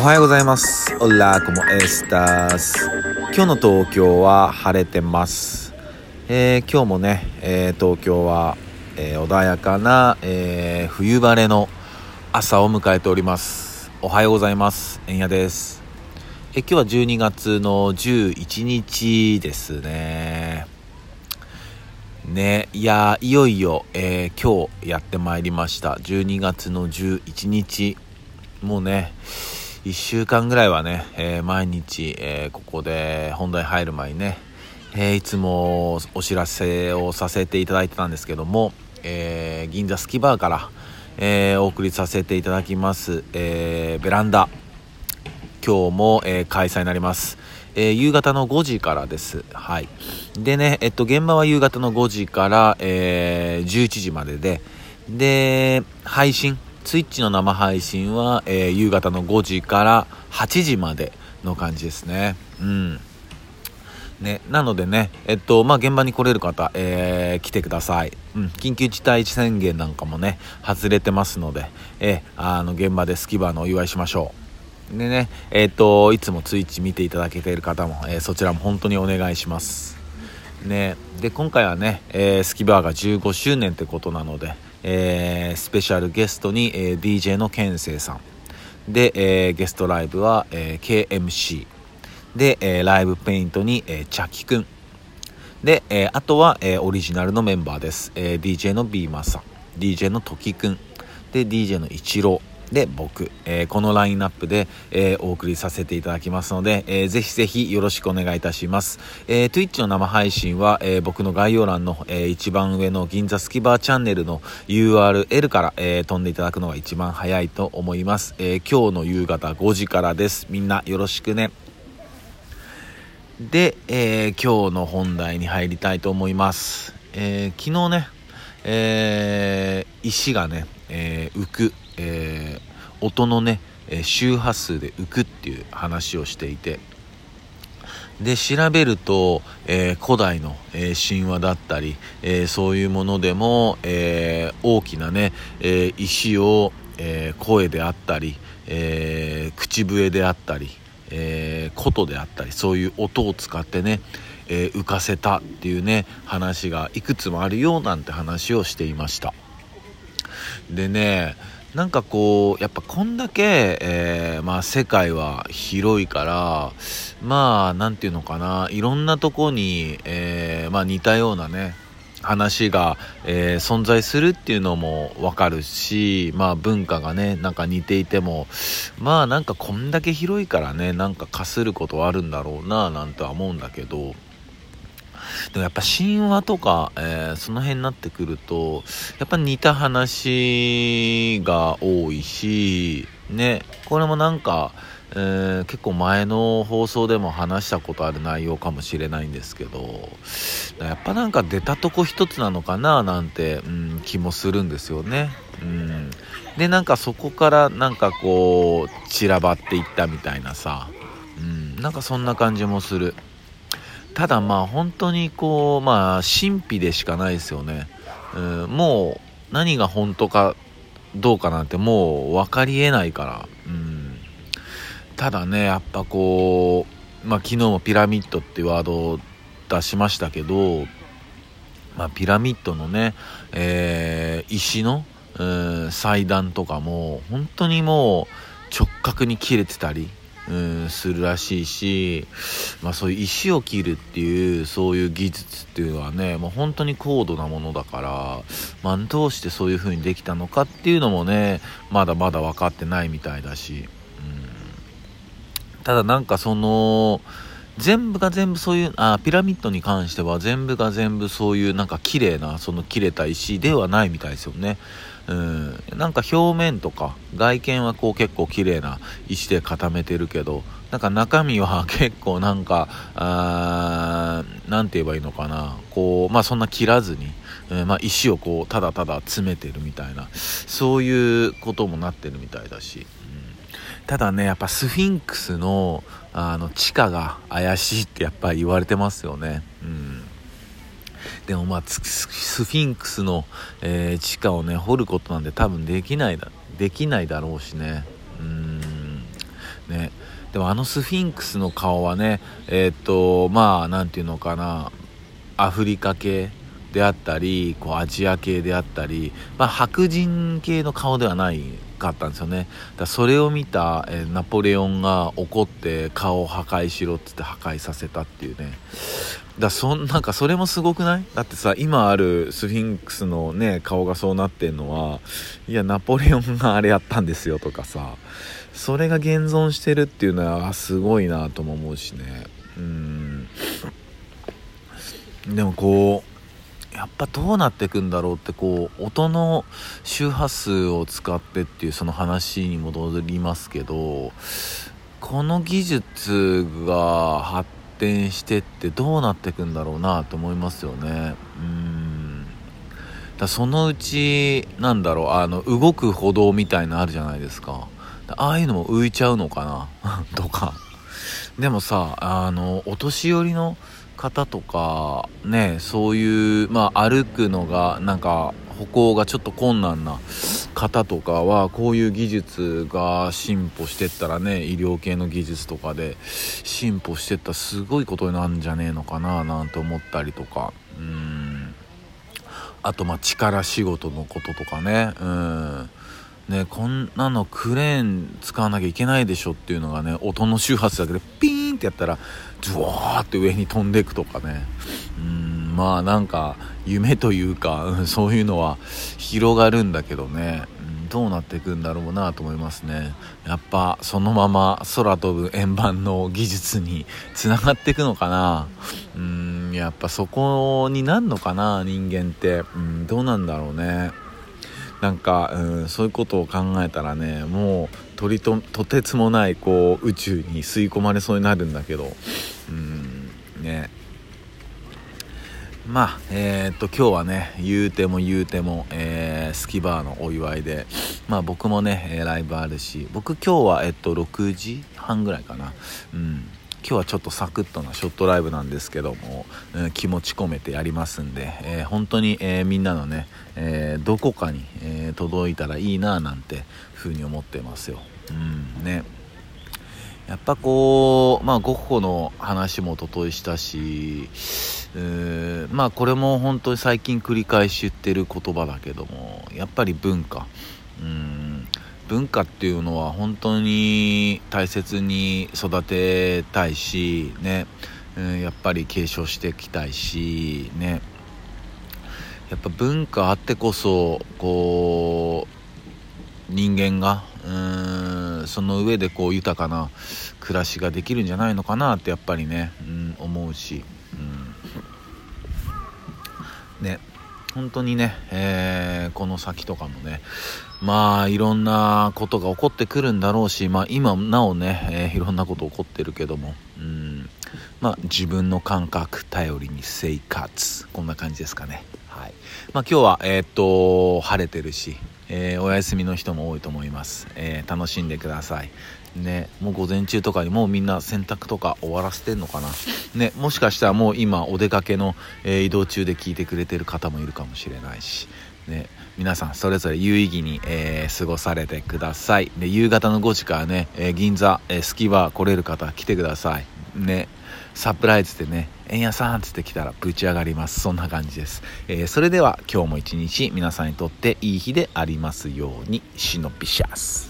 おはようございます。オラコモエスタス。今日の東京は晴れてます。えー今日もね、えー東京は、えー穏やかな、え冬晴れの朝を迎えております。おはようございます。えんやです。え今日は12月の11日ですね。ね、いやーいよいよ、え今日やってまいりました12月の11日もうね1週間ぐらいはね、えー毎日、えーここで本題入る前にね、えーいつもお知らせをさせていただいてたんですけども、え銀座スキバーから、えお送りさせていただきます、えベランダ。今日も、え開催になります、えー夕方の5時からです。はい。でねえっと現場は夕方の5時から、えー11時までで。で配信ツイッチの生配信は、えー夕方の5時から8時までの感じですねうんね、なのでね、えっと、まあ、現場に来れる方、えー来てください。うん、緊急事態宣言なんかもね、外れてますので、えーあの、現場でスキバーのお祝いしましょう。でね、えっと、いつもツイッチ見ていただけている方も、えーそちらも本当にお願いします。ね、で、今回はね、えースキバーが15周年ってことなので、えースペシャルゲストに、えー DJ のケンセイさん。で、えーゲストライブは、えー KMC。で、えーライブペイントに、えーチャキくん。で、えーあとは、えーオリジナルのメンバーです。えー DJ のビーマさん、DJ のトキくん、で、DJ のイチロー、で、僕、えーこのラインナップで、えーお送りさせていただきますので、えーぜひぜひよろしくお願いいたします。えー Twitch の生配信は、えー僕の概要欄の、えー一番上の銀座スキバーチャンネルの URL から、えー飛んでいただくのが一番早いと思います。えー今日の夕方5時からです。みんなよろしくね。で、えー今日の本題に入りたいと思います。えー昨日ね、えー石がね、えー浮く、えー音のね、周波数で浮くっていう話をしていて、で調べると、えー古代の、えー神話だったり、えーそういうものでも、え大きなね、え石を、え声であったり、え口笛であったり、えー琴であったりそういう音を使ってね、え浮かせたっていうね話がいくつもあるよなんて話をしていました。でねなんかこうやっぱこんだけ、えーまあ、世界は広いからまあなんていうのかないろんなとこに、えーまあ、似たようなね話が、えー存在するっていうのもわかるしまあ文化がねなんか似ていてもまあなんかこんだけ広いからねなんかかすることはあるんだろうななんては思うんだけどでもやっぱ神話とか、えーその辺になってくるとやっぱ似た話が多いしねこれもなんか、えー結構前の放送でも話したことある内容かもしれないんですけどやっぱなんか出たとこ一つなのかななんて、うん、気もするんですよね。うん、でなんかそこからなんかこう散らばっていったみたいなさ、うん、なんかそんな感じもする。ただまあ本当にこうまあ神秘でしかないですよね、うん、もう何が本当かどうかなんてもう分かりえないから、うん、ただねやっぱこうまあ昨日もピラミッドっていうワードを出しましたけどまあピラミッドのね、えー石の、うん祭壇とかも本当にもう直角に切れてたりうん、するらしいし、まあ、そういう石を切るっていうそういう技術っていうのはねもう本当に高度なものだから、まあ、どうしてそういう風にできたのかっていうのもねまだまだ分かってないみたいだし、うん、ただなんかその全部が全部そういうあピラミッドに関しては全部が全部そういうなんか綺麗なその切れた石ではないみたいですよね。うん、なんか表面とか外見はこう結構綺麗な石で固めてるけどなんか中身は 結構なんかあーなんて言えばいいのかな。こうまあそんな切らずに、えーまあ、石をこうただただ詰めてるみたいなそういうこともなってるみたいだし、うん、ただねやっぱスフィンクスのあの地下が怪しいってやっぱり言われてますよね。でもまあスフィンクスの、えー地下をね掘ることなんて多分できないだできないだろうしね。うん。ね。でもあのスフィンクスの顔はねえー、っとまあ何て言うのかな。アフリカ系であったりこうアジア系であったり、まあ、白人系の顔ではないかったんですよね。だそれを見た、えナポレオンが怒って顔を破壊しろっつって破壊させたっていうね。だそんなんかそれもすごくない？だってさ今あるスフィンクスのね顔がそうなってんのはいやナポレオンがあれやったんですよとかさそれが現存してるっていうのはすごいなとも思うしね。うん。でもこうやっぱどうなってくんだろうってこう音の周波数を使ってっていうその話に戻りますけどこの技術が発展してってどうなってくんだろうなと思いますよね。うん。だそのうちなんだろう。あの動く歩道みたいなあるじゃないですか。ああいうのも浮いちゃうのかな？とか。でもさあのお年寄りの方とかねそういうまあ歩くのがなんか歩行がちょっと困難な方とかはこういう技術が進歩してったらね医療系の技術とかで進歩してったらすごいことになるんじゃねえのかななんて思ったりとか。うん。あとまあ力仕事のこととかね。うん。ねこんなのクレーン使わなきゃいけないでしょっていうのがね音の周波数だけでピーンってやったらジュワーって上に飛んでいくとかね。うん。まあなんか夢というか、そういうのは広がるんだけどね、うん、どうなっていくんだろうなと思いますね。やっぱそのまま空飛ぶ円盤の技術につながっていくのかな。うんやっぱそこになんのかな人間って、うん、どうなんだろうね。なんか、うん、そういうことを考えたらねもう鳥ととてつもないこう宇宙に吸い込まれそうになるんだけど。うんね。まあえー、っと今日はね言うても言うても、えー、スキバーのお祝いでまあ僕もねライブあるし僕今日はえっと6時半ぐらいかな。うん。今日はちょっとサクッとなショットライブなんですけども、えー、気持ち込めてやりますんで、えー、本当に、えー、みんなのね、えどこかに、え届いたらいいななんて風に思ってますよ。うん。ね。やっぱこう、まあ、ゴッホの話もおとといしたし、まあ、これも本当に最近繰り返し言ってる言葉だけども、やっぱり文化。うん。文化っていうのは本当に大切に育てたいしね、うん、やっぱり継承していきたいしね。やっぱ文化あってこそこう人間がうんその上でこう豊かな暮らしができるんじゃないのかなってやっぱりね、うん、思うし、うん、ね本当にね、えー、この先とかもねまあいろんなことが起こってくるんだろうし、まあ、今なおね、えー、いろんなこと起こってるけども、うん。まあ、自分の感覚頼りに生活こんな感じですかね。はい。まあ、今日は、えー、っと晴れてるし、えー、お休みの人も多いと思います、え楽しんでください。ね、もう午前中とかにもうみんな洗濯とか終わらせてんのかな、ね、もしかしたらもう今お出かけの、えー、移動中で聞いてくれてる方もいるかもしれないし、ね、皆さんそれぞれ有意義に、えー、過ごされてください。で夕方の5時からね、えー、銀座、えー、スキバー来れる方来てください。ね。サプライズでね「円屋さん」つって来たらぶち上がります。そんな感じです、えー、それでは今日も一日皆さんにとっていい日でありますようにシノピシャス